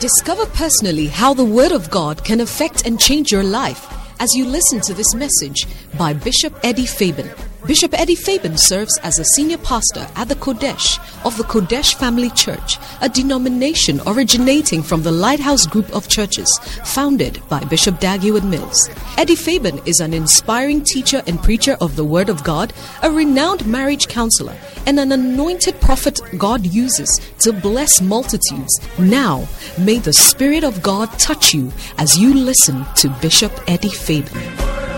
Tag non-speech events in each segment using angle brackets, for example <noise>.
Discover personally how the Word of God can affect and change your life as you listen to this message by Bishop Eddie Fabian. Bishop Eddie Fabian serves as a senior pastor at the Kodesh of the Kodesh Family Church, a denomination originating from the Lighthouse Group of Churches founded by Bishop Dag Heward-Mills. Eddie Fabian is an inspiring teacher and preacher of the Word of God, a renowned marriage counselor, and an anointed prophet God uses to bless multitudes. Now, may the Spirit of God touch you as you listen to Bishop Eddie Fabian.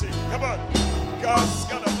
Dancing. Come on. God's got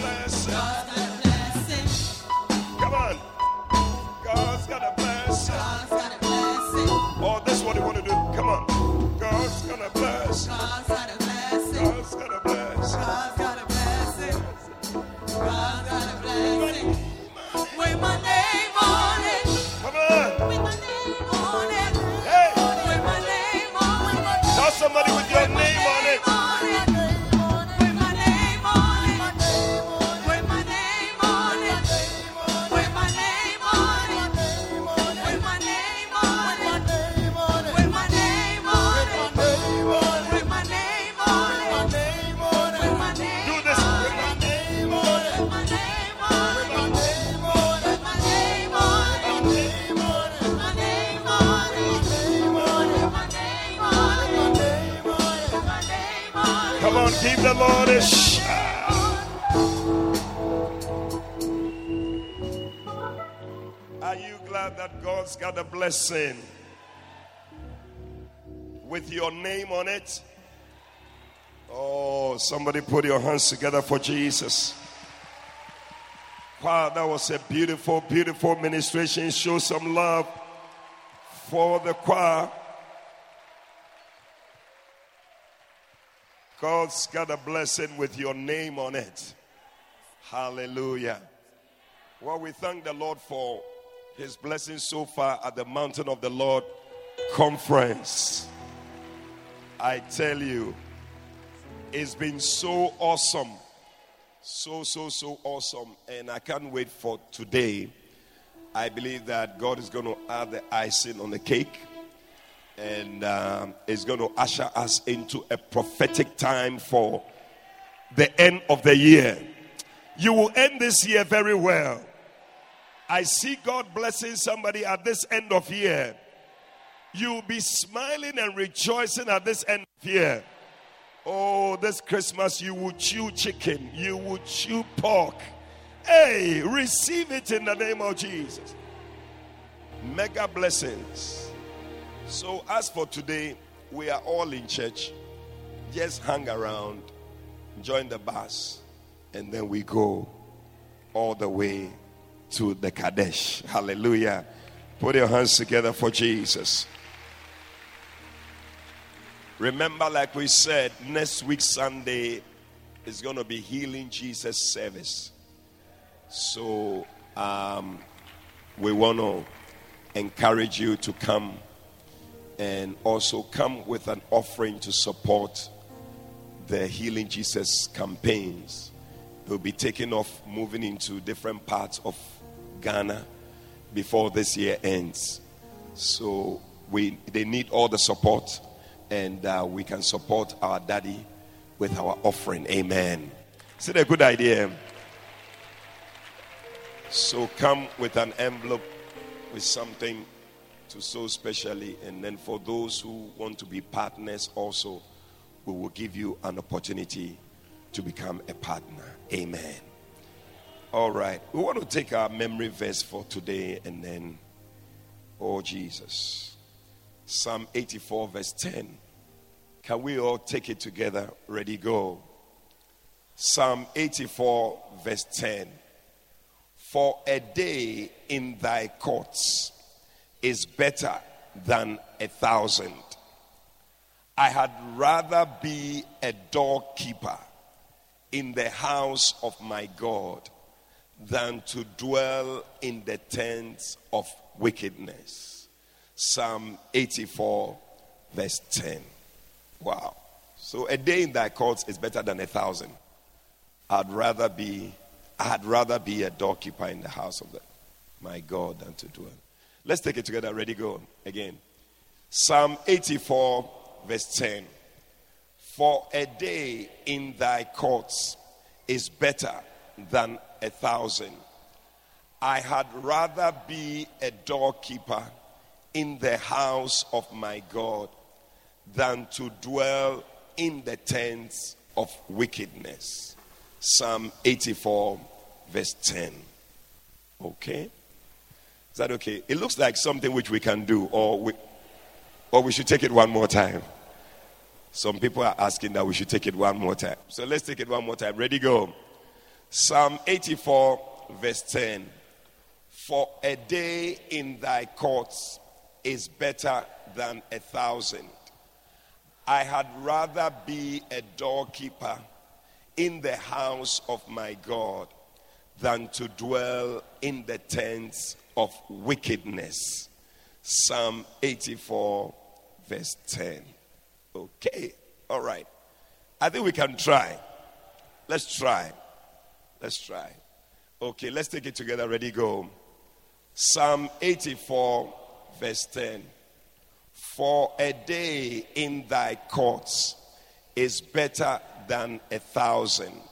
give the Lord eh, a shout. Are you glad that God's got a blessing with your name on it? Oh, somebody put your hands together for Jesus. Wow, that was a beautiful, beautiful ministration. Show some love for the choir. God's got a blessing with your name on it. Hallelujah. Well, we thank the Lord for his blessings so far at the Mountain of the Lord conference. I tell you, it's been so awesome. So, so, so awesome. And I can't wait for today. I believe that God is going to add the icing on the cake and um, is going to usher us into a prophetic time for the end of the year. You will end this year very well. I see God blessing somebody at this end of year. You'll be smiling and rejoicing at this end of year. Oh, this Christmas you will chew chicken, you will chew pork. Hey, receive it in the name of Jesus. Mega blessings. So, as for today, we are all in church. Just hang around, join the bus, and then we go all the way to the Kadesh. Hallelujah. Put your hands together for Jesus. Remember, like we said, next week, Sunday, is going to be Healing Jesus service. So, um, we want to encourage you to come and also come with an offering to support the Healing Jesus campaigns. We'll be taking off, moving into different parts of Ghana before this year ends. So we they need all the support, and uh, we can support our daddy with our offering. Amen. Is it a good idea? So come with an envelope with something to sow specially, and then for those who want to be partners, also we will give you an opportunity to become a partner. Amen. All right. We want to take our memory verse for today and then, oh Jesus. Psalm 84, verse 10. Can we all take it together? Ready, go. Psalm 84, verse 10. For a day in thy courts is better than a thousand. I had rather be a doorkeeper in the house of my God than to dwell in the tents of wickedness. Psalm 84, verse 10. Wow. So a day in thy courts is better than a thousand. I'd rather be I'd rather be a doorkeeper in the house of the, my God than to dwell. Let's take it together. Ready, go again. Psalm 84, verse 10. For a day in thy courts is better than a thousand. I had rather be a doorkeeper in the house of my God than to dwell in the tents of wickedness. Psalm 84, verse 10. Okay? Is that okay? It looks like something which we can do, or we, or we should take it one more time. Some people are asking that we should take it one more time. So let's take it one more time. Ready, go. Psalm 84, verse 10. For a day in thy courts is better than a thousand. I had rather be a doorkeeper in the house of my God than to dwell in the tents of wickedness. Psalm 84, verse 10. Okay, all right. I think we can try. Let's try. Let's try. Okay, let's take it together. Ready, go. Psalm 84, verse 10. For a day in thy courts is better than a thousand.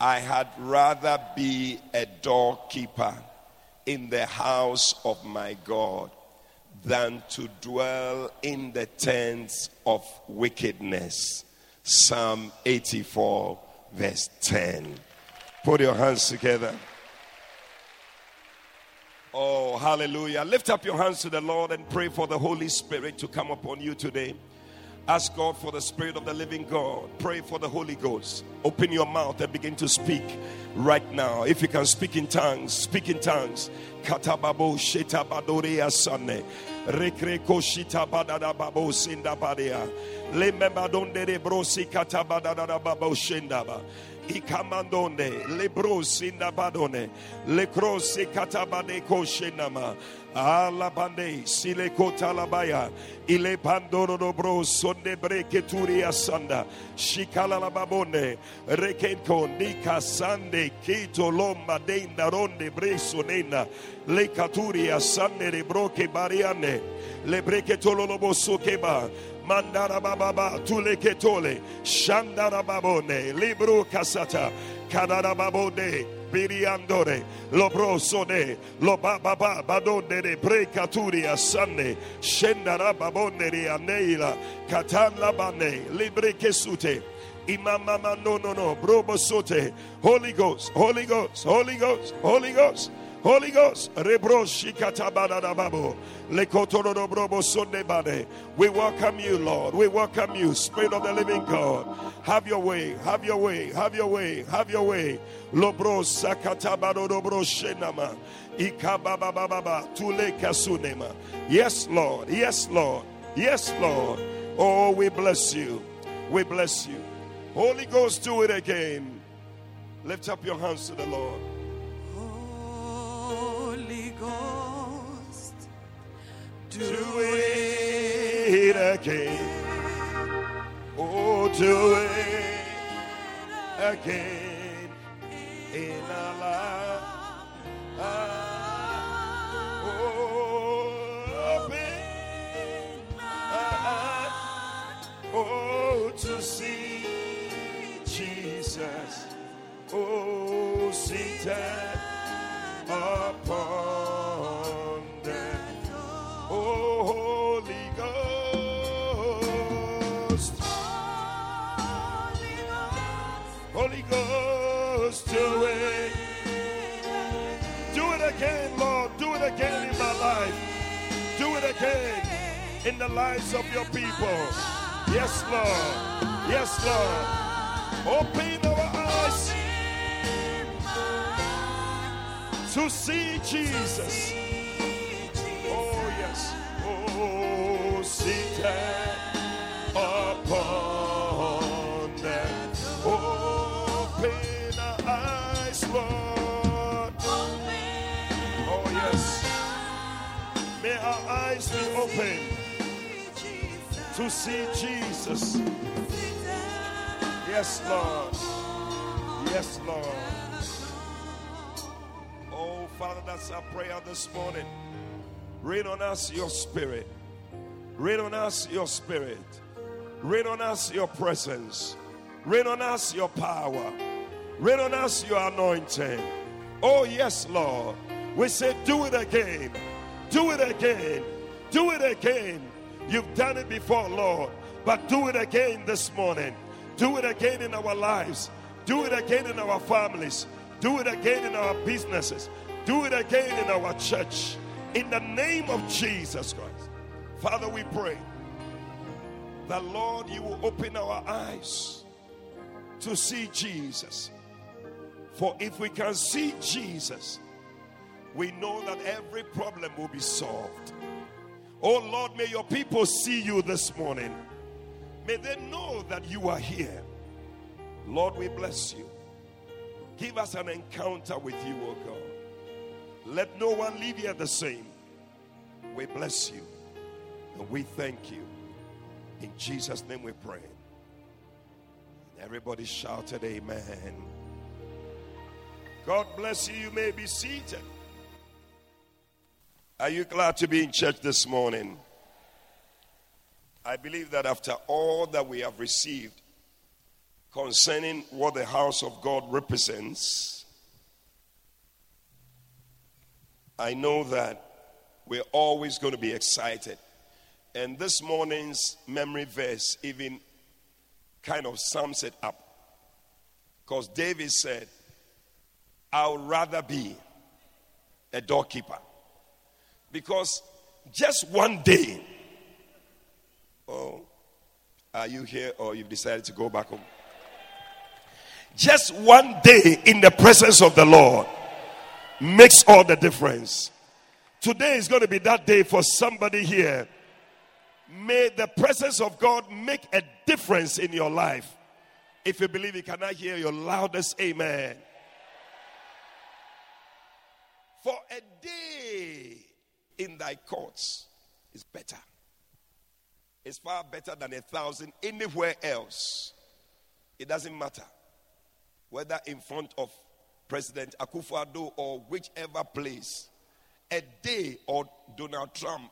I had rather be a doorkeeper in the house of my God than to dwell in the tents of wickedness. Psalm 84, verse 10. Put your hands together. Oh, hallelujah. Lift up your hands to the Lord and pray for the Holy Spirit to come upon you today. Ask God for the Spirit of the living God. Pray for the Holy Ghost. Open your mouth and begin to speak right now. If you can speak in tongues, speak in tongues. Katababo sheta badada babo sinda babo shindaba. Ikamandone, lebros in the badone, le crosse katabade koshenama, alabande, sile kotalabaya, ile pandoro do bro, sonde breke turia sanda, shikala la babone, rekenko, nika sande, kito lomba denda ronde breso nena, le katuria sande de broke bariane, le breke tololobo sokeba, mandara bababa tule ketole shandara babone libro kasata kadara babode biriandore lo brosone lo bababa badone de precaturi asane shendara babone ri aneila katana bane libre kesute imamama no no no brobo sote holy ghost holy ghost holy ghost holy ghost Holy Ghost, we welcome you, Lord. We welcome you, Spirit of the Living God. Have your way, have your way, have your way, have your way. Lobro sakatabado dobro shenama. Ikababababa tule kasunema. Yes, Lord. Yes, Lord. Yes, Lord. Oh, we bless you. We bless you. Holy Ghost, do it again. Lift up your hands to the Lord. Do it again. Oh, do it again in our life. Oh, open oh, to see Jesus. Oh, see upon in my life. Do it again in the lives of your people. Yes, Lord. Yes, Lord. Open to see Jesus. Oh, yes. Oh, seated upon that open eyes, Lord. Oh, yes. May our eyes be open to see Jesus. Yes, Lord. Yes, Lord. Our prayer this morning. Rain on us your spirit. Rain on us your spirit. Rain on us your presence. Rain on us your power. Rain on us your anointing. Oh, yes, Lord. We say, do it again. Do it again. Do it again. You've done it before, Lord, but do it again this morning. Do it again in our lives. Do it again in our families. Do it again in our businesses. Do it again in our church. In the name of Jesus Christ. Father, we pray that, Lord, you will open our eyes to see Jesus. For if we can see Jesus, we know that every problem will be solved. Oh Lord, may your people see you this morning. May they know that you are here. Lord, we bless you. Give us an encounter with you, oh God. Let no one leave here the same. We bless you and we thank you. In Jesus' name we pray. Everybody shouted, Amen. God bless you. You may be seated. Are you glad to be in church this morning? I believe that after all that we have received concerning what the house of God represents, I know that we're always going to be excited. And this morning's memory verse even kind of sums it up. Because David said, I would rather be a doorkeeper. Because just one day, oh, are you here or you've decided to go back home? Just one day in the presence of the Lord makes all the difference. Today is going to be that day for somebody here. May the presence of God make a difference in your life. If you believe you cannot hear your loudest amen. For a day in thy courts is better. It's far better than a thousand anywhere else. It doesn't matter whether in front of President Akufo-Addo or whichever place. A day or Donald Trump.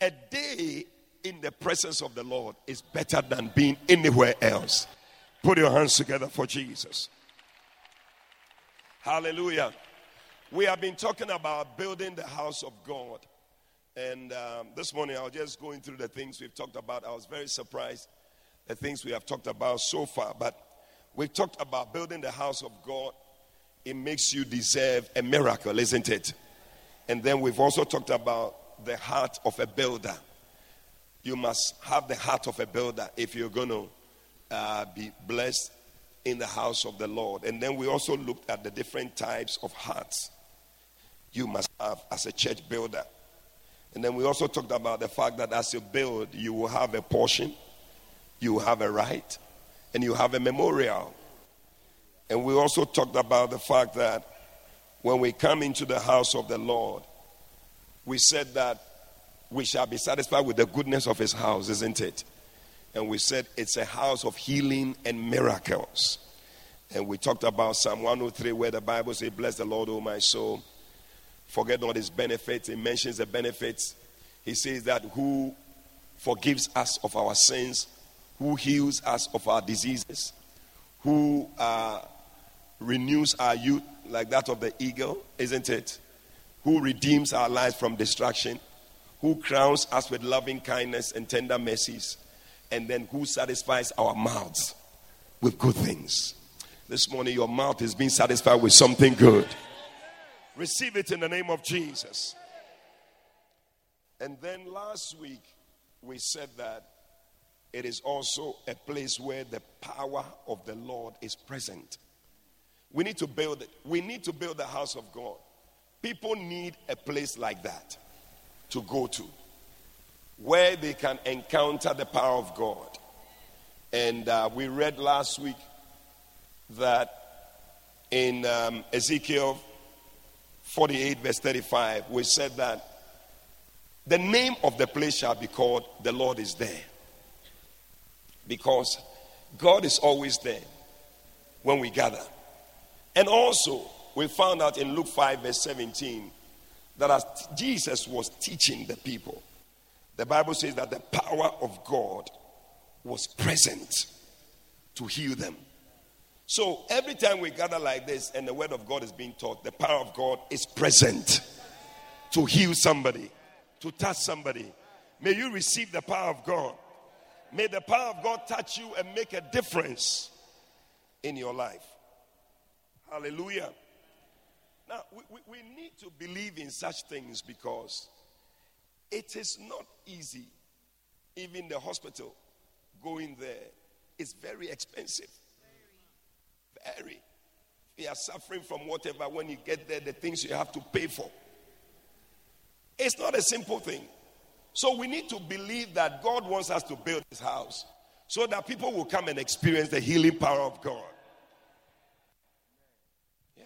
A day in the presence of the Lord is better than being anywhere else. Put your hands together for Jesus. Hallelujah. We have been talking about building the house of God. And um, this morning I was just going through the things we've talked about. I was very surprised the things we have talked about so far. But we've talked about building the house of God. It makes you deserve a miracle, isn't it? And then we've also talked about the heart of a builder. You must have the heart of a builder if you're going to uh, be blessed in the house of the Lord. And then we also looked at the different types of hearts you must have as a church builder. And then we also talked about the fact that as you build, you will have a portion, you will have a right, and you have a memorial. And we also talked about the fact that when we come into the house of the Lord, we said that we shall be satisfied with the goodness of his house, isn't it? And we said it's a house of healing and miracles. And we talked about Psalm 103, where the Bible says, Bless the Lord, O my soul forget not his benefits. He mentions the benefits. He says that who forgives us of our sins, who heals us of our diseases, who uh, renews our youth like that of the eagle, isn't it? Who redeems our lives from destruction, who crowns us with loving kindness and tender mercies, and then who satisfies our mouths with good things. This morning, your mouth is being satisfied with something good. Receive it in the name of Jesus. And then last week, we said that it is also a place where the power of the Lord is present. We need to build it. We need to build the house of God. People need a place like that to go to where they can encounter the power of God. And uh, we read last week that in um, Ezekiel 48, verse 35, we said that The name of the place shall be called The Lord is there. Because God is always there when we gather. And also, we found out in Luke 5, verse 17, that as Jesus was teaching the people, the Bible says that the power of God was present to heal them. So every time we gather like this and the word of God is being taught, the power of God is present to heal somebody, to touch somebody. May you receive the power of God. May the power of God touch you and make a difference in your life. Hallelujah. Now, we, we, we need to believe in such things because it is not easy. Even the hospital, going there is very expensive. Very. If you are suffering from whatever, when you get there, the things you have to pay for. It's not a simple thing. So we need to believe that God wants us to build this house so that people will come and experience the healing power of God. Yeah.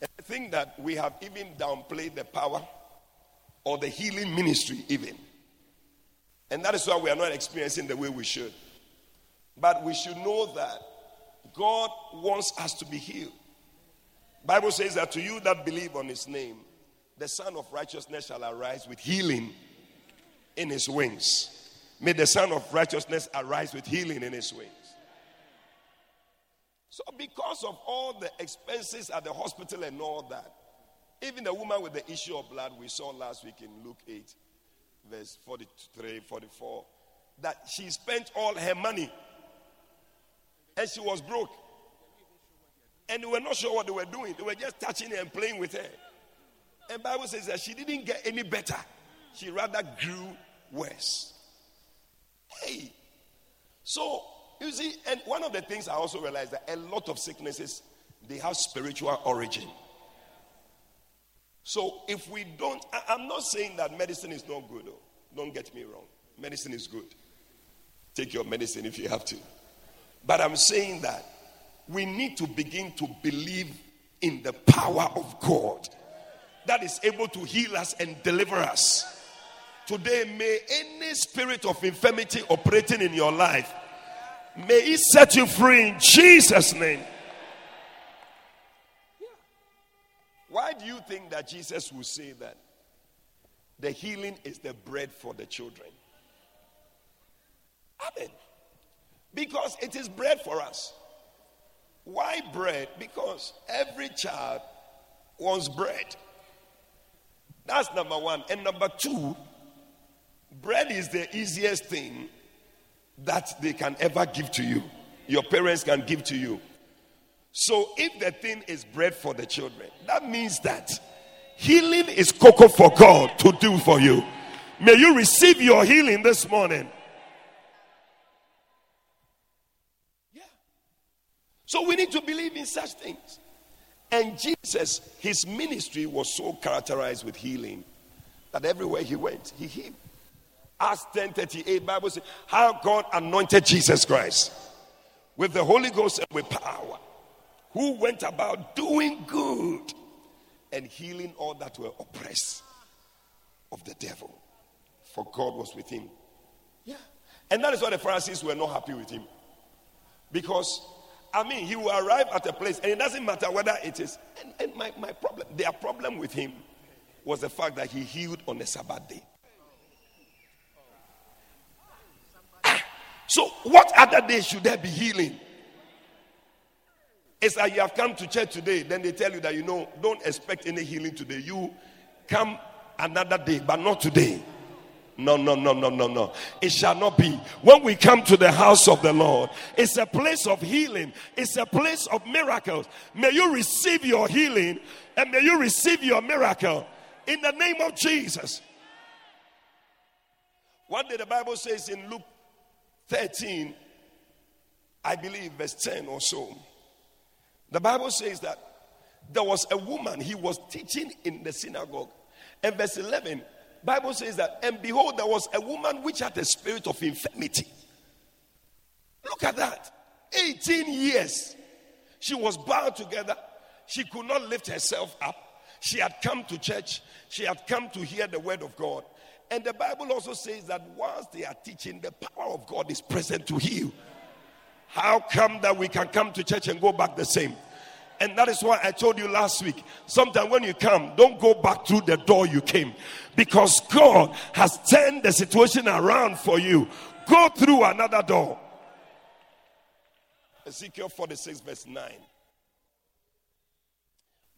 And I think that we have even downplayed the power or the healing ministry, even. And that is why we are not experiencing the way we should. But we should know that God wants us to be healed. Bible says that to you that believe on his name, the Sun of Righteousness shall arise with healing in his wings. May the Sun of Righteousness arise with healing in his wings. So, because of all the expenses at the hospital and all that, even the woman with the issue of blood we saw last week in Luke 8, verse 43, 44, that she spent all her money and she was broke. And they were not sure what they were doing. They were just touching her and playing with her. And Bible says that she didn't get any better. She rather grew worse. Hey. So, you see, and one of the things I also realized that a lot of sicknesses they have spiritual origin. So if we don't, I, am not saying that medicine is not good. Though. Don't get me wrong. Medicine is good. Take your medicine if you have to. But I'm saying that we need to begin to believe in the power of God that is able to heal us and deliver us. Today, may any spirit of infirmity operating in your life, may He set you free in Jesus' name. Why do you think that Jesus will say that? The healing is the bread for the children. Amen. Because it is bread for us. Why bread? Because every child wants bread. That's number one. And number two, bread is the easiest thing that they can ever give to you. Your parents can give to you. So if the thing is bread for the children, that means that healing is cocoa for God to do for you. May you receive your healing this morning. Yeah. So we need to believe in such things. And Jesus, his ministry was so characterized with healing that everywhere he went, he healed. Acts 10:38, Bible says, how God anointed Jesus Christ with the Holy Ghost and with power, who went about doing good and healing all that were oppressed of the devil. For God was with him. Yeah. And that is why the Pharisees were not happy with him. Because I mean, he will arrive at a place, and it doesn't matter whether it is. And, and my, my problem, their problem with him was the fact that he healed on the Sabbath day. So, what other day should there be healing? It's like you have come to church today, then they tell you that you know, don't expect any healing today. You come another day, but not today. No, no, no, no, no, no. It shall not be. When we come to the house of the Lord, it's a place of healing, it's a place of miracles. May you receive your healing and may you receive your miracle in the name of Jesus. What did the Bible says in Luke 13, I believe, verse 10 or so? The Bible says that there was a woman, he was teaching in the synagogue. And verse 11, Bible says that, and behold, there was a woman which had a spirit of infirmity. Look at that. 18 years. She was bound together. She could not lift herself up. She had come to church. She had come to hear the word of God. And the Bible also says that once they are teaching, the power of God is present to heal. How come that we can come to church and go back the same? And that is why I told you last week. Sometimes when you come, don't go back through the door you came because God has turned the situation around for you. Go through another door. Ezekiel 46, verse 9.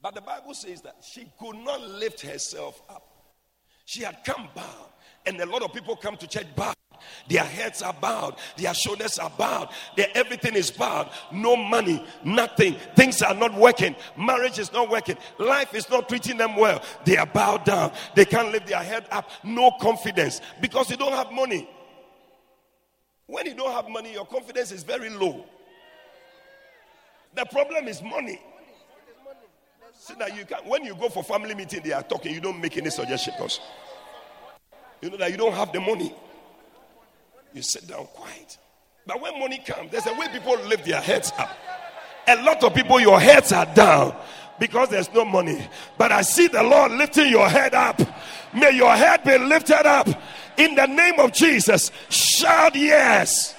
But the Bible says that she could not lift herself up. She had come bowed, and a lot of people come to church bowed. Their heads are bowed, their shoulders are bowed, their everything is bowed. No money, nothing. Things are not working. Marriage is not working. Life is not treating them well. They are bowed down. They can't lift their head up. No confidence because you don't have money. When you don't have money, your confidence is very low. The problem is money. See that you can when you go for family meeting, they are talking, you don't make any suggestions. You know that you don't have the money. You sit down quiet. But when money comes, there's a way people lift their heads up. A lot of people, your heads are down because there's no money. But I see the Lord lifting your head up. May your head be lifted up in the name of Jesus. Shout yes.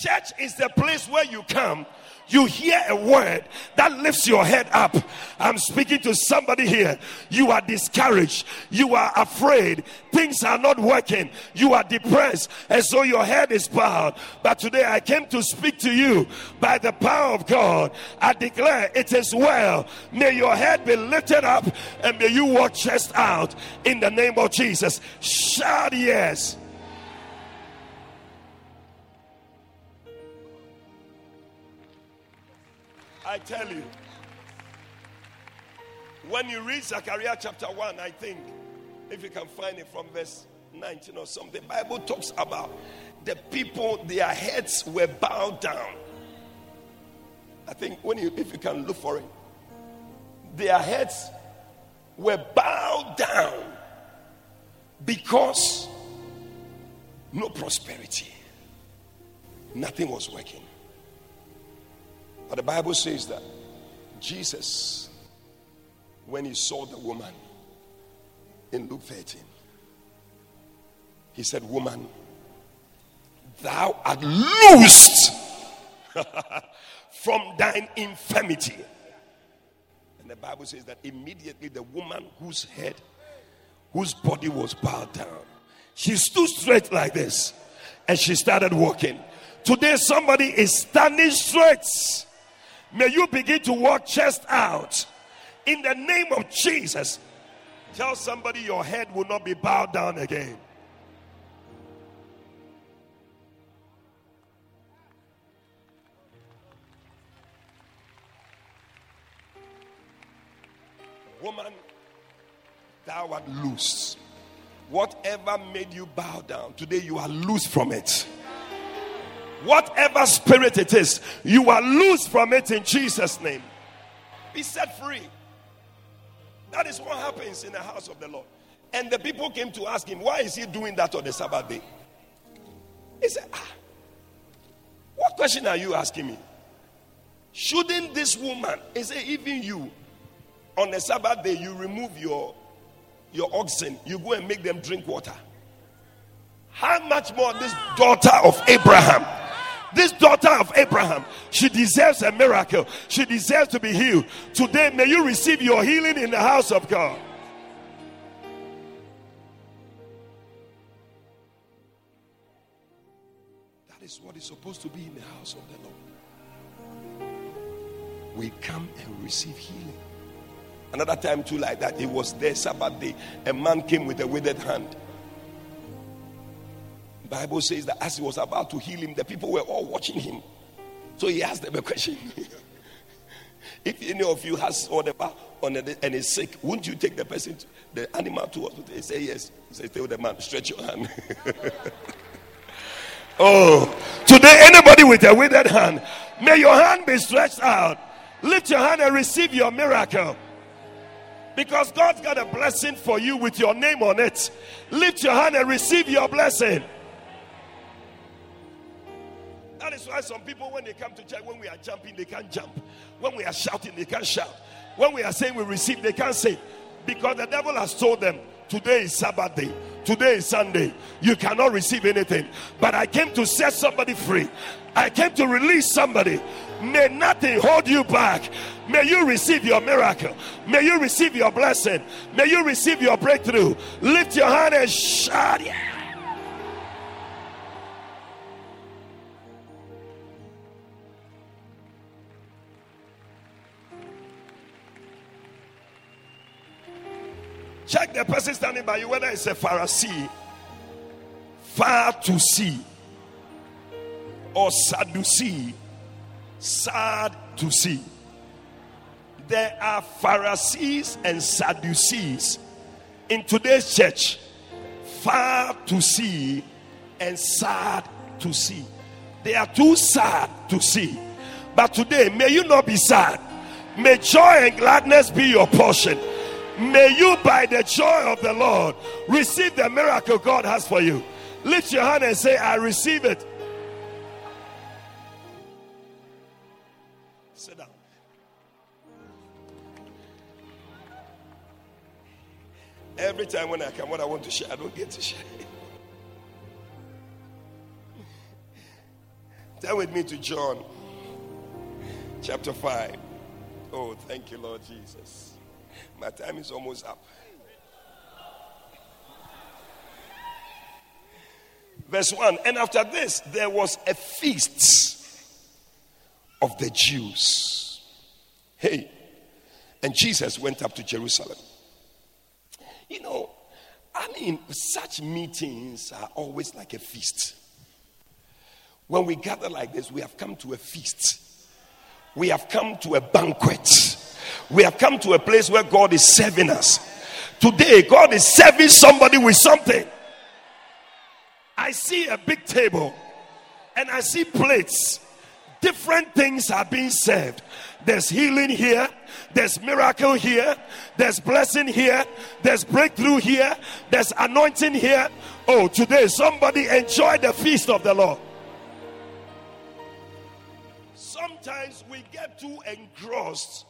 Church is the place where you come you hear a word that lifts your head up. I'm speaking to somebody here. You are discouraged. You are afraid. Things are not working. You are depressed. And so your head is bowed. But today I came to speak to you by the power of God. I declare it is well. May your head be lifted up and may you walk chest out in the name of Jesus. Shout yes. I tell you. When you read Zechariah chapter 1, I think, if you can find it from verse 19 or something, the Bible talks about the people, their heads were bowed down. I think when you if you can look for it, their heads were bowed down because no prosperity. Nothing was working. But the Bible says that Jesus, when he saw the woman in Luke 13, he said, Woman, thou art loosed <laughs> from thine infirmity. And the Bible says that immediately the woman whose head, whose body was bowed down, she stood straight like this and she started walking. Today, somebody is standing straight May you begin to walk chest out in the name of Jesus. Tell somebody your head will not be bowed down again. Woman, thou art loose. Whatever made you bow down, today you are loose from it. Whatever spirit it is, you are loose from it in Jesus' name. Be set free. That is what happens in the house of the Lord. And the people came to ask him, Why is he doing that on the Sabbath day? He said, ah, What question are you asking me? Shouldn't this woman, he said, Even you, on the Sabbath day, you remove your, your oxen, you go and make them drink water. How much more this daughter of Abraham? This daughter of Abraham, she deserves a miracle. She deserves to be healed. Today, may you receive your healing in the house of God. That is what is supposed to be in the house of the Lord. We come and receive healing. Another time, too, like that, it was there Sabbath day. A man came with a withered hand. Bible says that as he was about to heal him, the people were all watching him. So he asked them a question. <laughs> if any of you has whatever on the, and is sick, wouldn't you take the person, to, the animal to hospital? They say yes. He says, tell the man, stretch your hand. <laughs> oh, today anybody with a withered hand, may your hand be stretched out. Lift your hand and receive your miracle. Because God's got a blessing for you with your name on it. Lift your hand and receive your blessing. That is why some people, when they come to church, when we are jumping, they can't jump. When we are shouting, they can't shout. When we are saying we receive, they can't say. Because the devil has told them today is Sabbath day, today is Sunday, you cannot receive anything. But I came to set somebody free, I came to release somebody. May nothing hold you back. May you receive your miracle. May you receive your blessing. May you receive your breakthrough. Lift your hand and shout, yeah. Check the person standing by you whether it's a Pharisee, far to see, or Sadducee, sad to see. There are Pharisees and Sadducees in today's church, far to see and sad to see. They are too sad to see. But today, may you not be sad. May joy and gladness be your portion. May you, by the joy of the Lord, receive the miracle God has for you. Lift your hand and say, I receive it. Sit down. Every time when I come, what I want to share, I don't get to share. Turn with me to John chapter 5. Oh, thank you, Lord Jesus. My time is almost up. Verse 1 And after this, there was a feast of the Jews. Hey, and Jesus went up to Jerusalem. You know, I mean, such meetings are always like a feast. When we gather like this, we have come to a feast, we have come to a banquet. We have come to a place where God is serving us. Today, God is serving somebody with something. I see a big table and I see plates. Different things are being served. There's healing here, there's miracle here, there's blessing here, there's breakthrough here, there's anointing here. Oh, today somebody enjoy the feast of the Lord. Sometimes we get too engrossed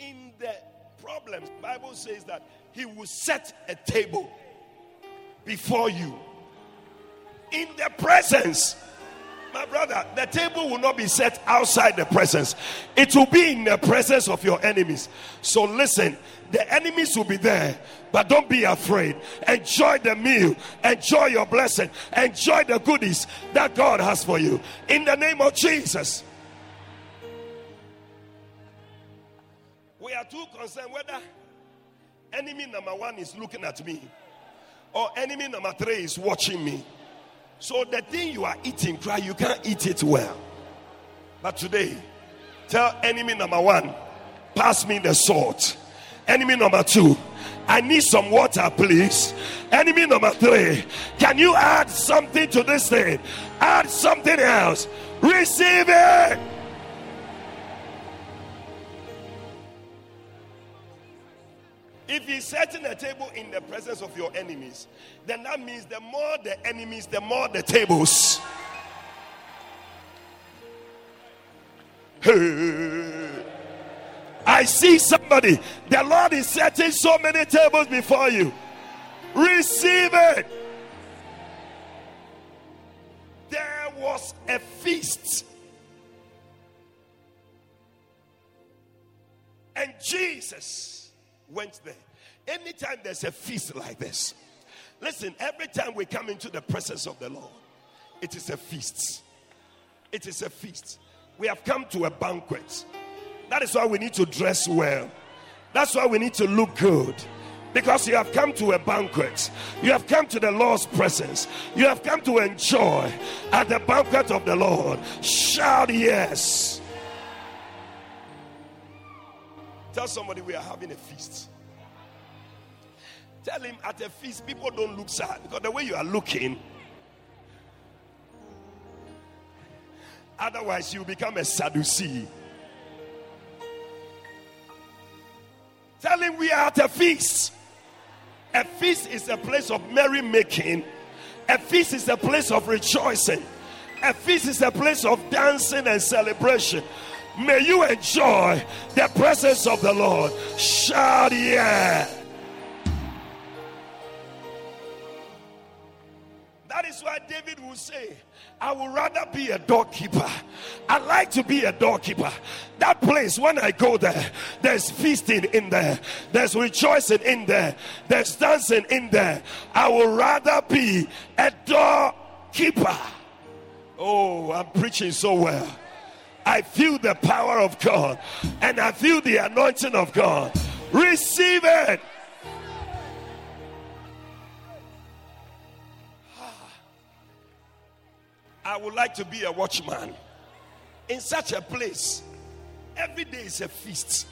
in the problems, Bible says that he will set a table before you in the presence. My brother, the table will not be set outside the presence. It will be in the presence of your enemies. So listen, the enemies will be there, but don't be afraid. Enjoy the meal, enjoy your blessing, enjoy the goodies that God has for you. In the name of Jesus. We are too concerned whether enemy number one is looking at me or enemy number three is watching me. So the thing you are eating, cry, you can't eat it well. But today, tell enemy number one, pass me the salt. Enemy number two, I need some water, please. Enemy number three, can you add something to this thing? Add something else. Receive it. If he's setting a table in the presence of your enemies, then that means the more the enemies, the more the tables. I see somebody. The Lord is setting so many tables before you. Receive it. There was a feast. And Jesus went there. Anytime there's a feast like this, listen, every time we come into the presence of the Lord, it is a feast. It is a feast. We have come to a banquet. That is why we need to dress well. That's why we need to look good. Because you have come to a banquet. You have come to the Lord's presence. You have come to enjoy at the banquet of the Lord. Shout yes. Tell somebody we are having a feast. Tell him at a feast, people don't look sad because the way you are looking, otherwise, you become a Sadducee. Tell him we are at a feast. A feast is a place of merrymaking, a feast is a place of rejoicing, a feast is a place of dancing and celebration. May you enjoy the presence of the Lord. Shout yeah. That is why David will say, I would rather be a doorkeeper. I like to be a doorkeeper. That place, when I go there, there's feasting in there, there's rejoicing in there, there's dancing in there. I would rather be a doorkeeper. Oh, I'm preaching so well. I feel the power of God and I feel the anointing of God. Receive it. Ah. I would like to be a watchman in such a place. Every day is a feast.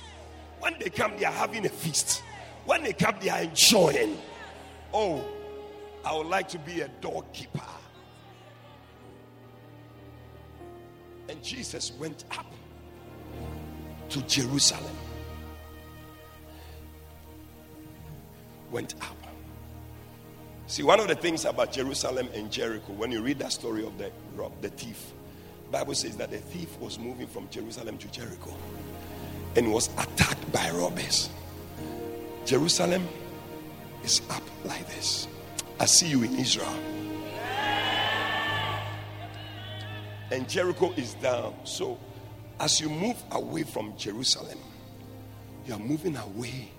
When they come, they are having a feast. When they come, they are enjoying. Oh, I would like to be a doorkeeper. And Jesus went up to Jerusalem. Went up. See, one of the things about Jerusalem and Jericho, when you read that story of the, rob, the thief, Bible says that the thief was moving from Jerusalem to Jericho and was attacked by robbers. Jerusalem is up like this. I see you in Israel. And Jericho is down. So, as you move away from Jerusalem, you are moving away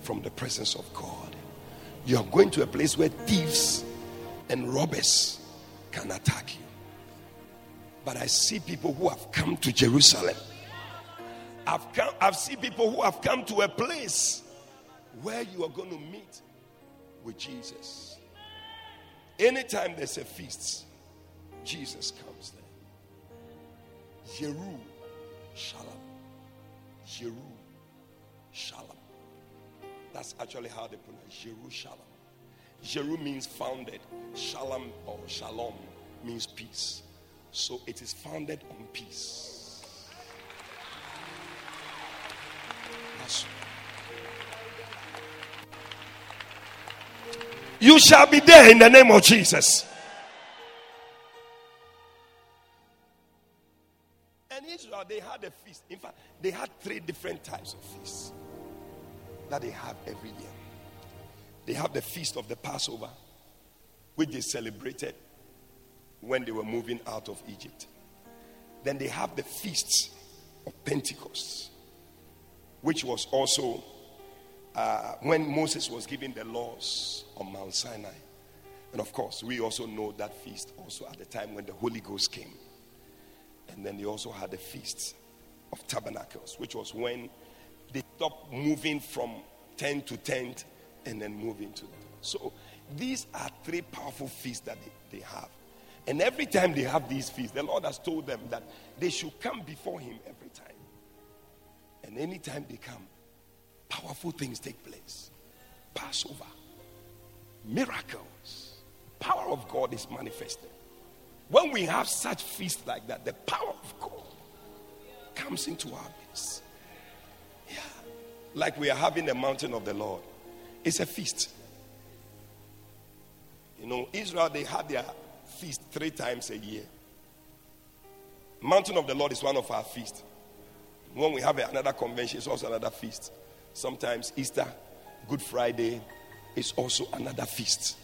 from the presence of God you are going to a place where thieves and robbers can attack you. But I see people who have come to Jerusalem. I've come, I've seen people who have come to a place where you are going to meet with Jesus. Anytime there's a feast, Jesus comes there. Jeru Shalom. Jeru Shalom. That's actually how they pronounce Jerusalem. Jeru means founded. Shalom or shalom means peace. So it is founded on peace. That's you shall be there in the name of Jesus. And they had a feast. In fact, they had three different types of feasts that they have every year. They have the feast of the Passover, which they celebrated when they were moving out of Egypt. Then they have the feasts of Pentecost, which was also uh, when Moses was giving the laws on Mount Sinai. And of course, we also know that feast also at the time when the Holy Ghost came. And then they also had the feast of tabernacles, which was when they stopped moving from tent to tent and then move into the So these are three powerful feasts that they, they have. And every time they have these feasts, the Lord has told them that they should come before Him every time. And anytime they come, powerful things take place. Passover, miracles, power of God is manifested. When we have such feasts like that, the power of God comes into our midst Yeah. like we are having the mountain of the Lord. It's a feast. You know, Israel, they had their feast three times a year. Mountain of the Lord is one of our feasts. When we have another convention, it's also another feast. Sometimes Easter, Good Friday is also another feast.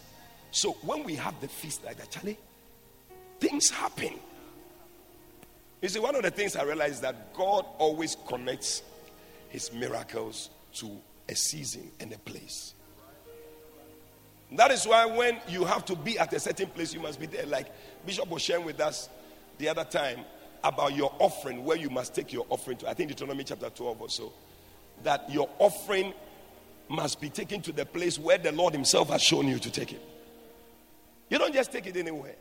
So when we have the feast like that, Charlie, things happen. You see, one of the things I realize is that God always connects his miracles to a season and a place. That is why when you have to be at a certain place, you must be there. Like Bishop was sharing with us the other time about your offering, where you must take your offering to. I think Deuteronomy chapter 12 or so. That your offering must be taken to the place where the Lord Himself has shown you to take it. You don't just take it anywhere.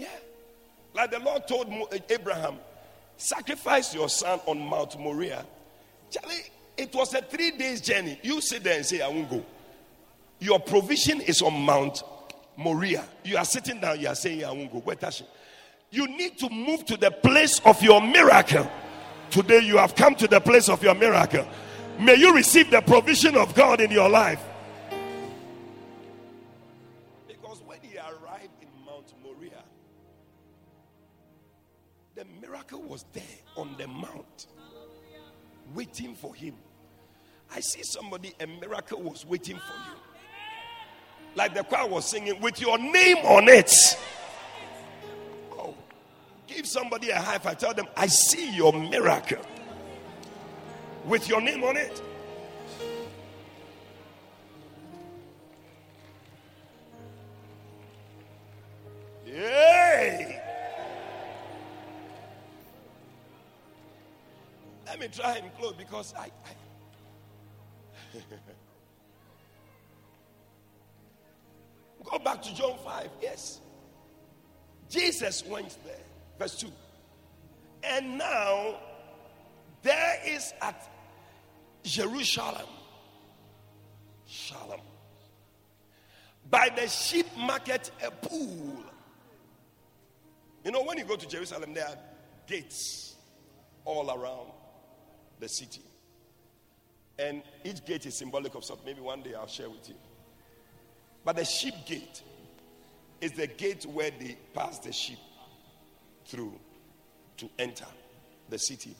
Yeah. Like the Lord told Abraham, sacrifice your son on Mount Moriah Charlie, it was a three days journey. You sit there and say, I won't go. Your provision is on Mount Moriah. You are sitting down, you are saying, I won't go. Touch You need to move to the place of your miracle. Today, you have come to the place of your miracle. May you receive the provision of God in your life. Was there on the mount, waiting for him. I see somebody, a miracle was waiting for you. Like the choir was singing, with your name on it. Oh, give somebody a high five. Tell them, I see your miracle with your name on it. Yay! Let me try and close because I. I <laughs> Go back to John 5. Yes. Jesus went there. Verse 2. And now there is at Jerusalem, Shalom, by the sheep market a pool. You know, when you go to Jerusalem, there are gates all around the city. And each gate is symbolic of something. Maybe one day I'll share with you. But the sheep gate is the gate where they pass the sheep through to enter the city.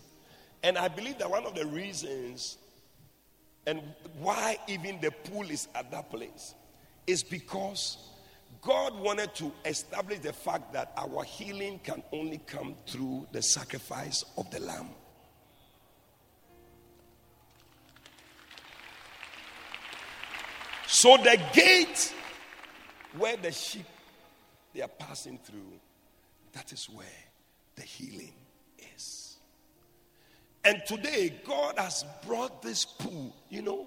And I believe that one of the reasons and why even the pool is at that place is because God wanted to establish the fact that our healing can only come through the sacrifice of the lamb. So the gate where the sheep they are passing through, that is where the healing is. And today, God has brought this pool. You know,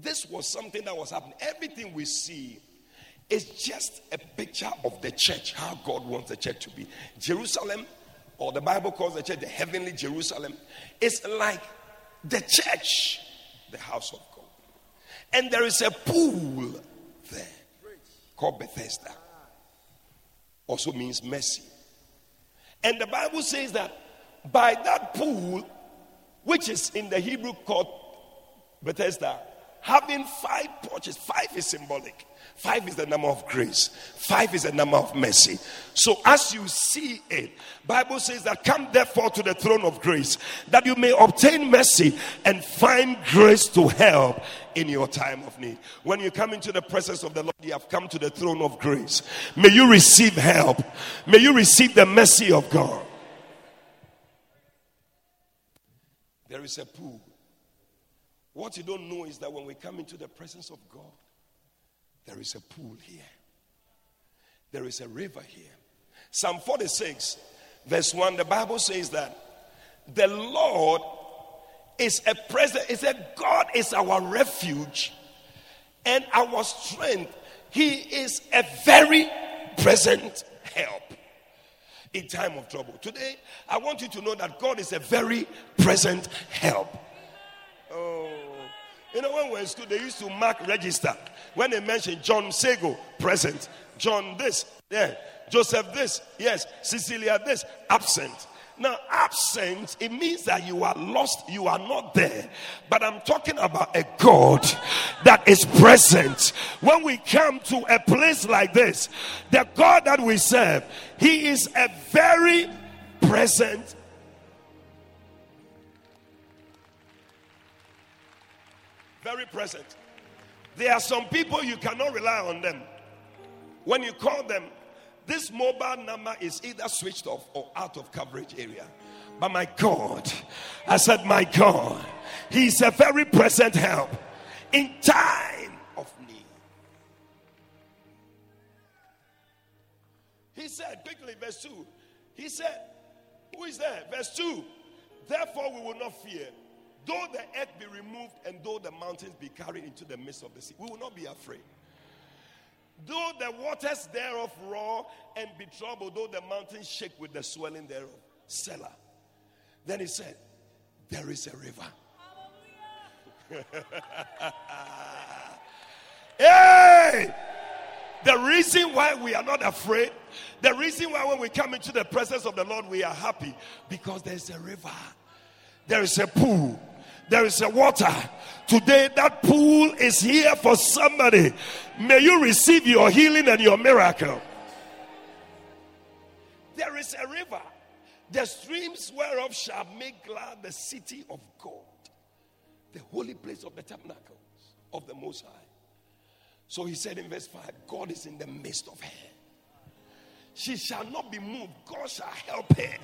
this was something that was happening. Everything we see is just a picture of the church, how God wants the church to be. Jerusalem, or the Bible calls the church the heavenly Jerusalem, is like the church, the house of God. And there is a pool there called Bethesda. Also means mercy. And the Bible says that by that pool, which is in the Hebrew called Bethesda, having five porches, five is symbolic. Five is the number of grace. Five is the number of mercy. So as you see it, Bible says that come therefore to the throne of grace that you may obtain mercy and find grace to help in your time of need. When you come into the presence of the Lord, you have come to the throne of grace. May you receive help. May you receive the mercy of God. There is a pool. What you don't know is that when we come into the presence of God, there is a pool here. There is a river here. Psalm 46, verse 1, the Bible says that the Lord is a present, is a God is our refuge and our strength. He is a very present help in time of trouble. Today, I want you to know that God is a very present help. You know, when we were in school, they used to mark register. When they mentioned John Sego, present. John this, yeah. Joseph this, yes. Cecilia this, absent. Now, absent, it means that you are lost, you are not there. But I'm talking about a God that is present. When we come to a place like this, the God that we serve, He is a very present very present. There are some people you cannot rely on them. When you call them, this mobile number is either switched off or out of coverage area. But my God, I said, My God, He's a very present help in time of need. He said, quickly, verse 2, He said, Who is there? Verse 2, Therefore we will not fear Though the earth be removed and though the mountains be carried into the midst of the sea, we will not be afraid. Though the waters thereof roar and be troubled, though the mountains shake with the swelling thereof. Selah. Then he said, There is a river. <laughs> hey! The reason why we are not afraid, the reason why when we come into the presence of the Lord, we are happy because there's a river, there is a pool, there is a water. Today, that pool is here for somebody. May you receive your healing and your miracle. There is a river. The streams whereof shall make glad the city of God, the holy place of the tabernacles of the Most High. So he said in verse 5 God is in the midst of her. She shall not be moved, God shall help her.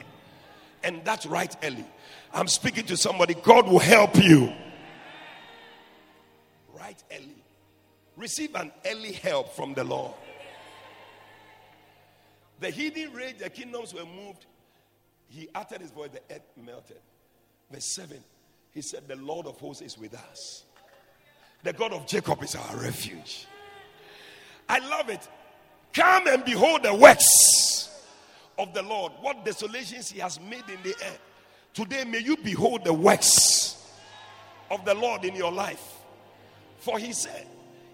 And that's right, Ellie. I'm speaking to somebody, God will help you. Right, Ellie. Receive an early help from the Lord. The heathen raged, the kingdoms were moved. He uttered his voice, the earth melted. Verse 7, he said, The Lord of hosts is with us. The God of Jacob is our refuge. I love it. Come and behold the works of the Lord, what desolations he has made in the earth. Today, may you behold the works of the Lord in your life. For he said,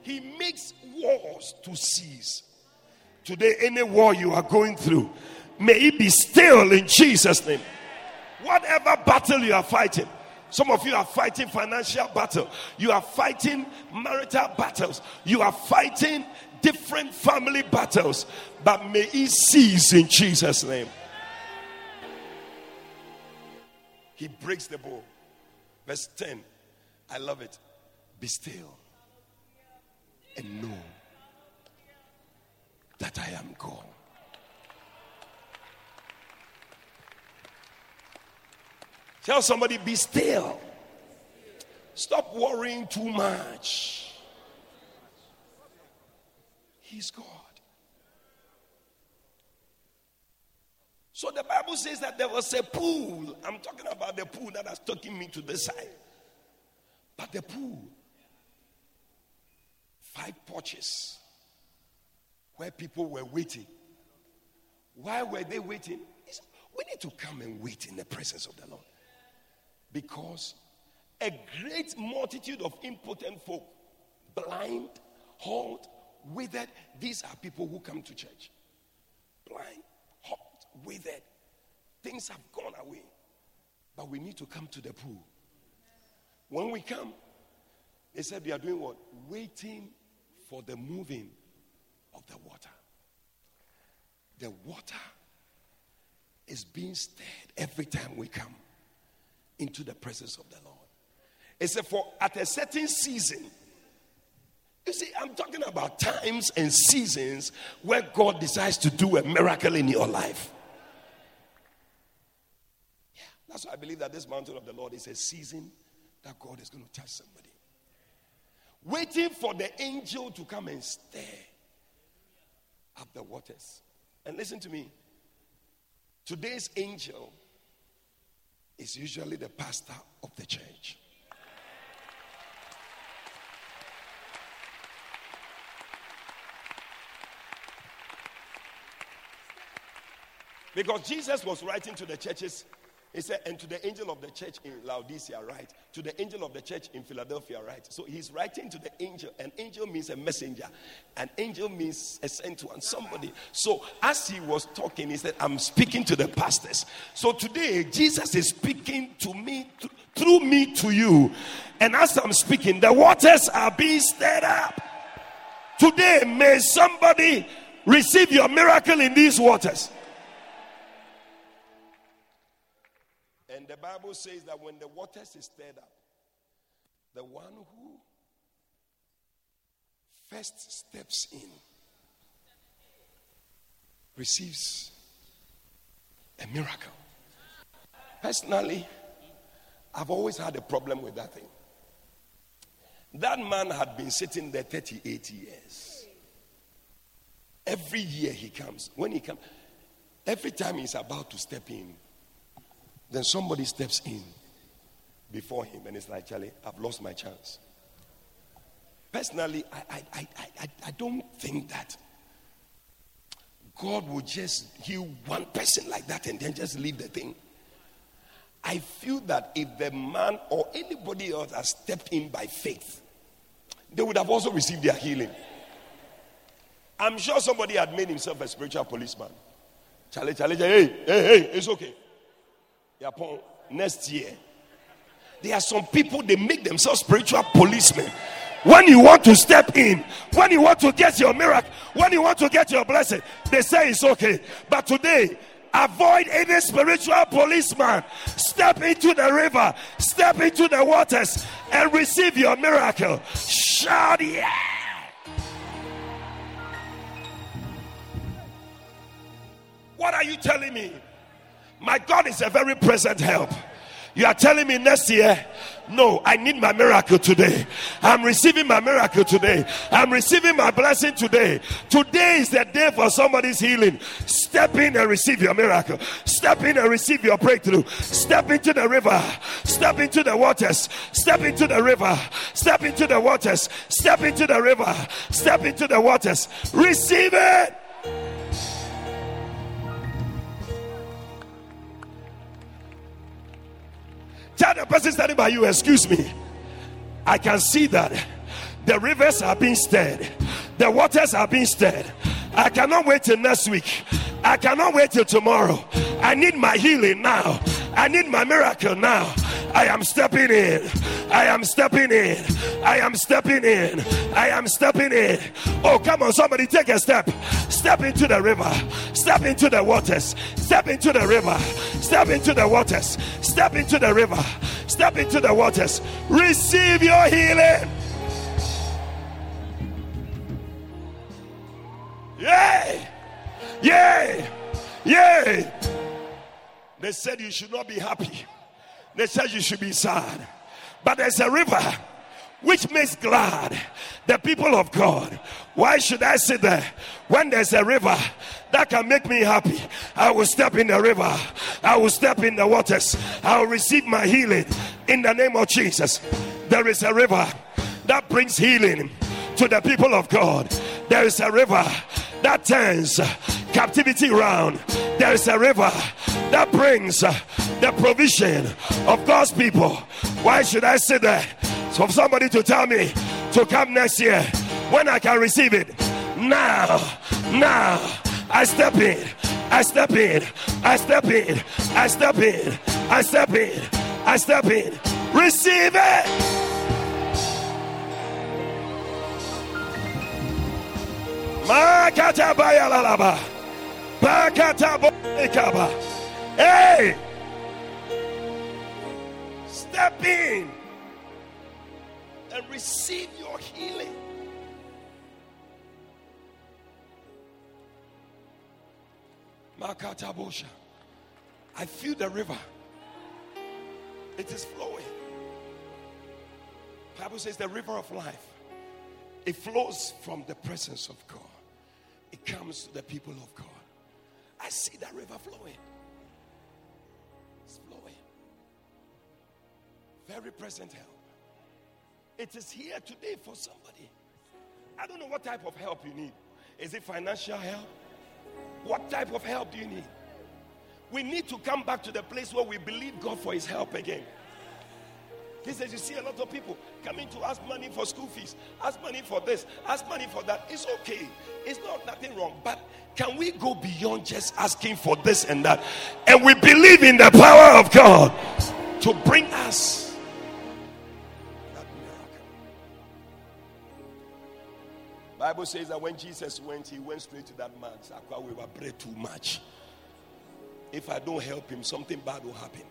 He makes wars to cease. Today, any war you are going through, may it be still in Jesus' name. Whatever battle you are fighting, some of you are fighting financial battle. You are fighting marital battles. You are fighting different family battles. But may it cease in Jesus' name. He breaks the bow. Verse 10. I love it. Be still and know that I am God. Tell somebody, be still. Stop worrying too much. He's God. So the Bible says that there was a pool. I'm talking about the pool that has taken me to the side. But the pool, five porches where people were waiting. Why were they waiting? We need to come and wait in the presence of the Lord. Because a great multitude of impotent folk, blind, halt, withered, these are people who come to church. Blind, halt, withered. Things have gone away. But we need to come to the pool. When we come, they said they are doing what? Waiting for the moving of the water. The water is being stirred every time we come into the presence of the Lord. It's said, for at a certain season. You see, I'm talking about times and seasons where God decides to do a miracle in your life. Yeah, that's why I believe that this mountain of the Lord is a season that God is going to touch somebody. Waiting for the angel to come and stir up the waters. And listen to me. Today's angel is usually the pastor of the church. Because Jesus was writing to the churches he said, and to the angel of the church in Laodicea, right? To the angel of the church in Philadelphia, right? So he's writing to the angel. An angel means a messenger. An angel means a sent one, somebody. So as he was talking, he said, I'm speaking to the pastors. So today, Jesus is speaking to me, through me to you. And as I'm speaking, the waters are being stirred up. Today, may somebody receive your miracle in these waters. The Bible says that when the waters is stirred up, the one who first steps in receives a miracle. Personally, I've always had a problem with that thing. That man had been sitting there 38 years. Every year he comes. When he comes, every time he's about to step in, then somebody steps in before him and it's like, Charlie, I've lost my chance. Personally, I, I, I, I, I don't think that God will just heal one person like that and then just leave the thing. I feel that if the man or anybody else has stepped in by faith, they would have also received their healing. I'm sure somebody had made himself a spiritual policeman. Charlie, Charlie, hey, hey, hey, it's okay upon next year. There are some people they make themselves spiritual policemen. When you want to step in, when you want to get your miracle, when you want to get your blessing, they say it's okay. But today, Avoid any spiritual policeman. Step into the river, step into the waters, and receive your miracle. Shout, yeah! What are you telling me? My God is a very present help. You are telling me next year, no, I need my miracle today. I'm receiving my miracle today. I'm receiving my blessing today. Today is the day for somebody's healing. Step in and receive your miracle. Step in and receive your breakthrough. Step into the river. Step into the waters. Step into the river. Step into the waters. Step into the river. Step into the waters. Receive it. Tell the person standing by you, excuse me. I can see that the rivers are being stirred, the waters are being stirred. I cannot wait till next week. I cannot wait till tomorrow. I need my healing now. I need my miracle now. I am stepping in. I am stepping in. I am stepping in. I am stepping in. Oh, come on, somebody take a step. Step into the river. Step into the waters. Step into the river. Step into the waters. Step into the river. Step into the waters. Receive your healing. Yay! Yay! Yay! They said you should not be happy. They said you should be sad. But there's a river which makes glad the people of God. Why should I sit there when there's a river that can make me happy? I will step in the river, I will step in the waters, I will receive my healing in the name of Jesus. There is a river that brings healing to the people of God. There is a river that turns captivity round. There is a river that brings the provision of God's people. Why should I sit there? So for somebody to tell me to come next year when I can receive it. Now, now, I step in, I step in, I step in, I step in, I step in, I step in. Receive it. Hey! Step in and receive your healing. I feel the river. It is flowing. Bible says the river of life. It flows from the presence of God it comes to the people of God. I see that river flowing. It's flowing. Very present help. It is here today for somebody. I don't know what type of help you need. Is it financial help? What type of help do you need? We need to come back to the place where we believe God for His help again. He says, You see a lot of people coming to ask money for school fees, ask money for this, ask money for that. It's okay, it's not nothing wrong. But can we go beyond just asking for this and that? And we believe in the power of God to bring us that miracle. Bible says that when Jesus went, he went straight to that man. We were bread too much. If I don't help him, something bad will happen.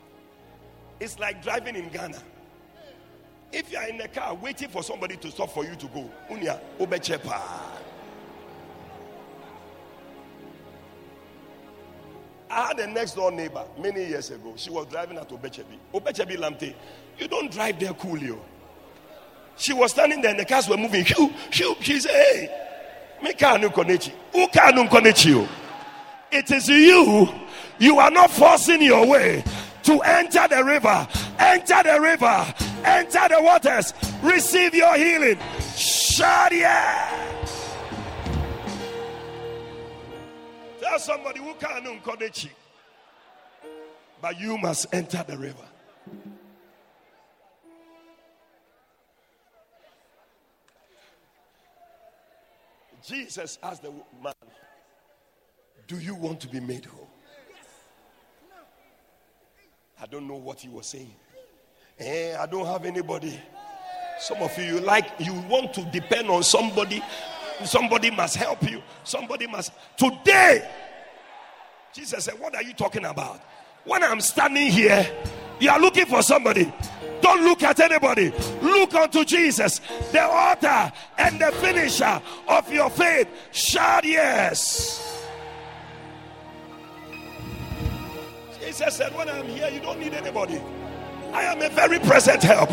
It's like driving in Ghana. If you are in the car waiting for somebody to stop for you to go, unia obechepa. I had a next door neighbor many years ago. She was driving at Obetsebi. Obetsebi Lamptey. You don't drive there coolly. Oh. She was standing there and the cars were moving. Shoo, shoo. She said, Hey, me car konechi? It is you. You are not forcing your way to enter the river. Enter the river enter the waters, receive your healing. Yeah. Tell somebody who can't encourage but you must enter the river. Jesus asked the man, Do you want to be made whole? I don't know what he was saying. Eh, I don't have anybody. Some of you, you like, you want to depend on somebody. Somebody must help you. Somebody must. Today, Jesus said, What are you talking about? When I'm standing here, you are looking for somebody. Don't look at anybody. Look unto Jesus, the author and the finisher of your faith. Shout yes. Jesus said, When I'm here, you don't need anybody. I am a very present help.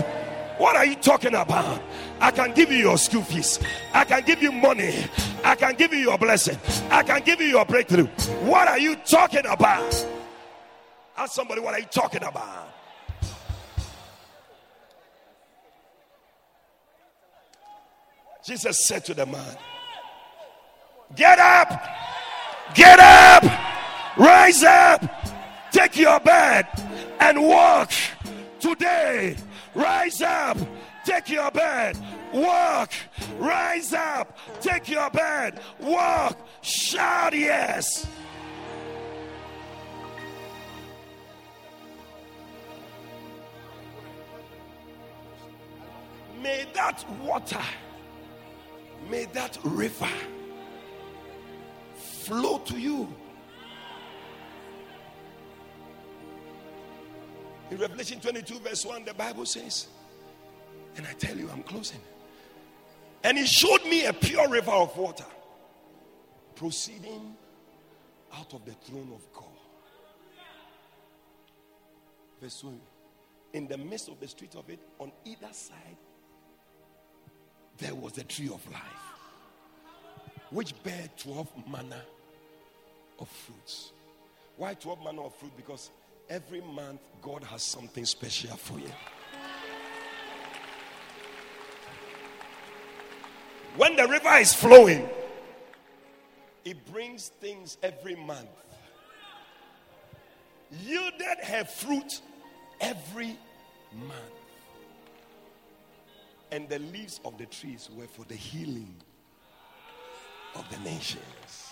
What are you talking about? I can give you your school fees. I can give you money. I can give you your blessing. I can give you your breakthrough. What are you talking about? Ask somebody, what are you talking about? Jesus said to the man, Get up, get up, rise up, take your bed and walk today. Rise up, take your bed, walk, rise up, take your bed, walk, shout yes. May that water, may that river flow to you. In Revelation 22, verse 1, the Bible says, and I tell you, I'm closing. And he showed me a pure river of water proceeding out of the throne of God. Verse 2 In the midst of the street of it, on either side, there was the tree of life, which bare 12 manner of fruits. Why 12 manner of fruit? Because every month God has something special for you. When the river is flowing, it brings things every month. Yielded her fruit every month. And the leaves of the trees were for the healing of the nations.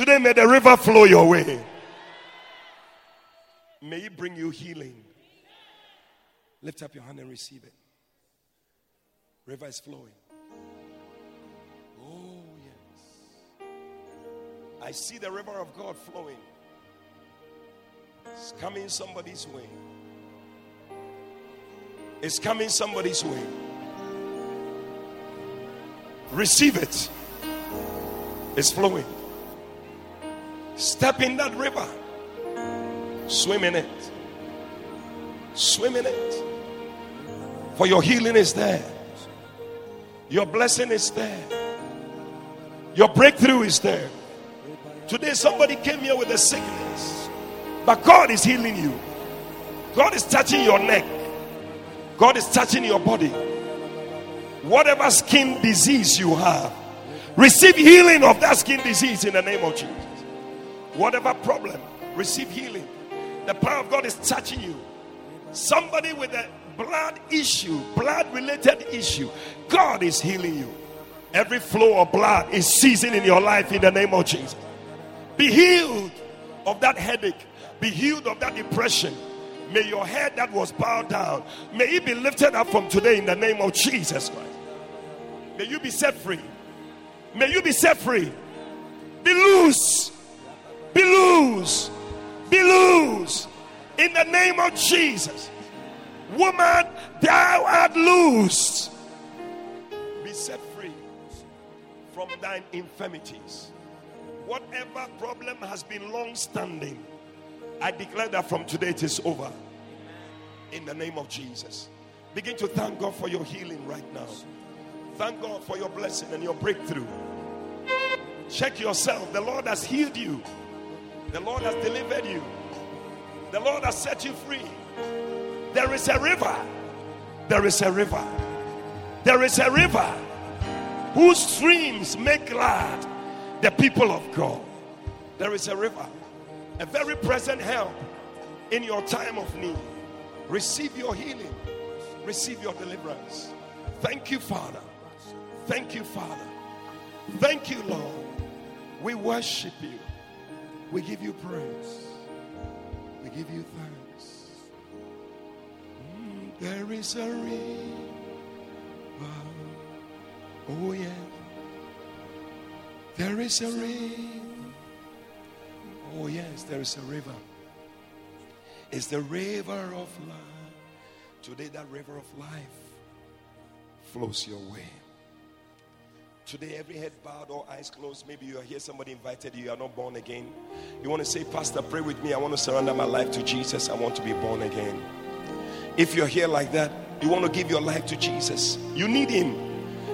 Today, may the river flow your way. May it bring you healing. Lift up your hand and receive it. River is flowing. Oh, yes. I see the river of God flowing. It's coming somebody's way. It's coming somebody's way. Receive it. It's flowing. Step in that river. Swim in it. Swim in it. For your healing is there. Your blessing is there. Your breakthrough is there. Today, somebody came here with a sickness, but God is healing you. God is touching your neck, God is touching your body. Whatever skin disease you have, receive healing of that skin disease in the name of Jesus. Whatever problem, receive healing. The power of God is touching you. Somebody with a blood issue, blood related issue, God is healing you. Every flow of blood is ceasing in your life in the name of Jesus. Be healed of that headache, be healed of that depression. May your head that was bowed down, may it be lifted up from today in the name of Jesus Christ. May you be set free. May you be set free. Be loose. Be loose. Be loose. In the name of Jesus. Woman, thou art loosed. Be set free from thine infirmities. Whatever problem has been long standing, I declare that from today it is over. In the name of Jesus. Begin to thank God for your healing right now. Thank God for your blessing and your breakthrough. Check yourself. The Lord has healed you, the Lord has delivered you, the Lord has set you free. There is a river. There is a river. There is a river whose streams make glad the people of God. There is a river, a very present help in your time of need. Receive your healing, receive your deliverance. Thank you, Father. Thank you, Father. Thank you, Lord. We worship you. We give you praise. We give you thanks. There is a river. Oh, yeah. There is a river. Oh, yes, there is a river. It's the river of life. Today, that river of life flows your way. Today, every head bowed or eyes closed. Maybe you are here, somebody invited you, you are not born again. You want to say, Pastor, pray with me. I want to surrender my life to Jesus. I want to be born again. If you're here like that, you want to give your life to Jesus. You need Him,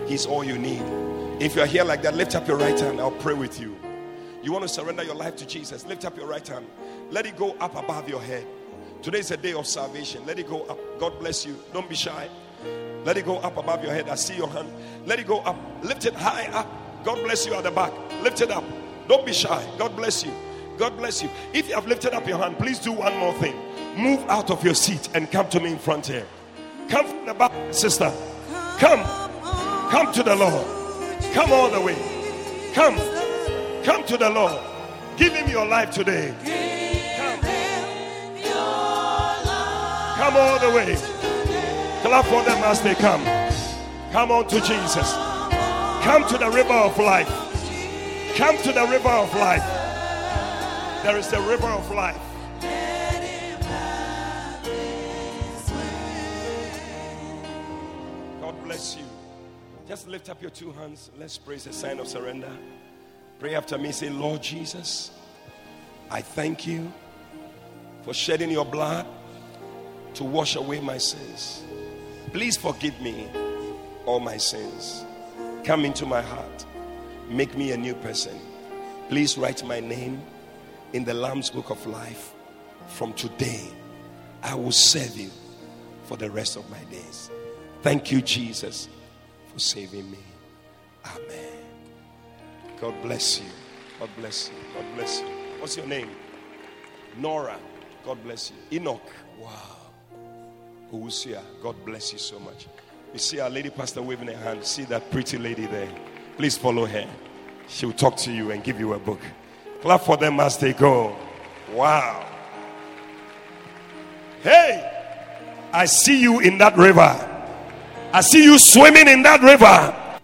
He's all you need. If you're here like that, lift up your right hand. I'll pray with you. You want to surrender your life to Jesus, lift up your right hand. Let it go up above your head. Today is a day of salvation. Let it go up. God bless you. Don't be shy. Let it go up above your head. I see your hand. Let it go up. Lift it high up. God bless you at the back. Lift it up. Don't be shy. God bless you. God bless you. If you have lifted up your hand, please do one more thing. Move out of your seat and come to me in front here. Come from the back, sister. Come. Come to the Lord. Come all the way. Come. Come to the Lord. Give him your life today. Come. Come all the way. Clap for them as they come. Come on to Jesus. Come to the river of life. Come to the river of life. There is the river of life. God bless you. Just lift up your two hands. Let's praise a sign of surrender. Pray after me. Say, Lord Jesus, I thank you for shedding your blood to wash away my sins. Please forgive me all my sins. Come into my heart. Make me a new person. Please write my name in the Lamb's Book of Life. From today, I will serve you for the rest of my days. Thank you, Jesus, for saving me. Amen. God bless you. God bless you. God bless you. What's your name? Nora. God bless you. Enoch. Wow. Usia. God bless you so much. You see our lady pastor waving her hand. See that pretty lady there. Please follow her. She'll talk to you and give you a book. Clap for them as they go. Wow. Hey, I see you in that river. I see you swimming in that river.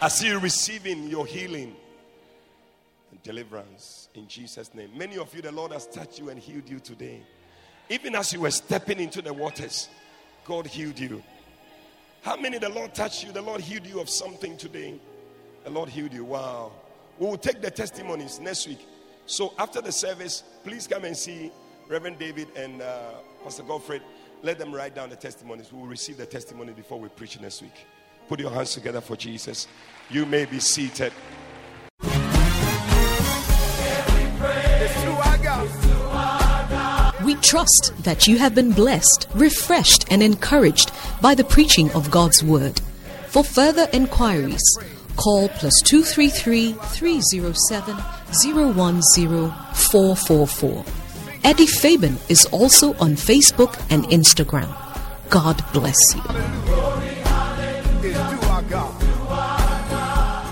I see you receiving your healing and deliverance in Jesus' name. Many of you, the Lord has touched you and healed you today. Even as you were stepping into the waters, God healed you. How many the Lord touched you? The Lord healed you of something today. The Lord healed you. Wow. We will take the testimonies next week. So after the service, please come and see Reverend David and uh, Pastor Godfred. Let them write down the testimonies. We will receive the testimony before we preach next week. Put your hands together for Jesus. You may be seated. Trust that you have been blessed, refreshed, and encouraged by the preaching of God's Word. For further inquiries, call plus 233 307 010444. Eddie Fabian is also on Facebook and Instagram. God bless you.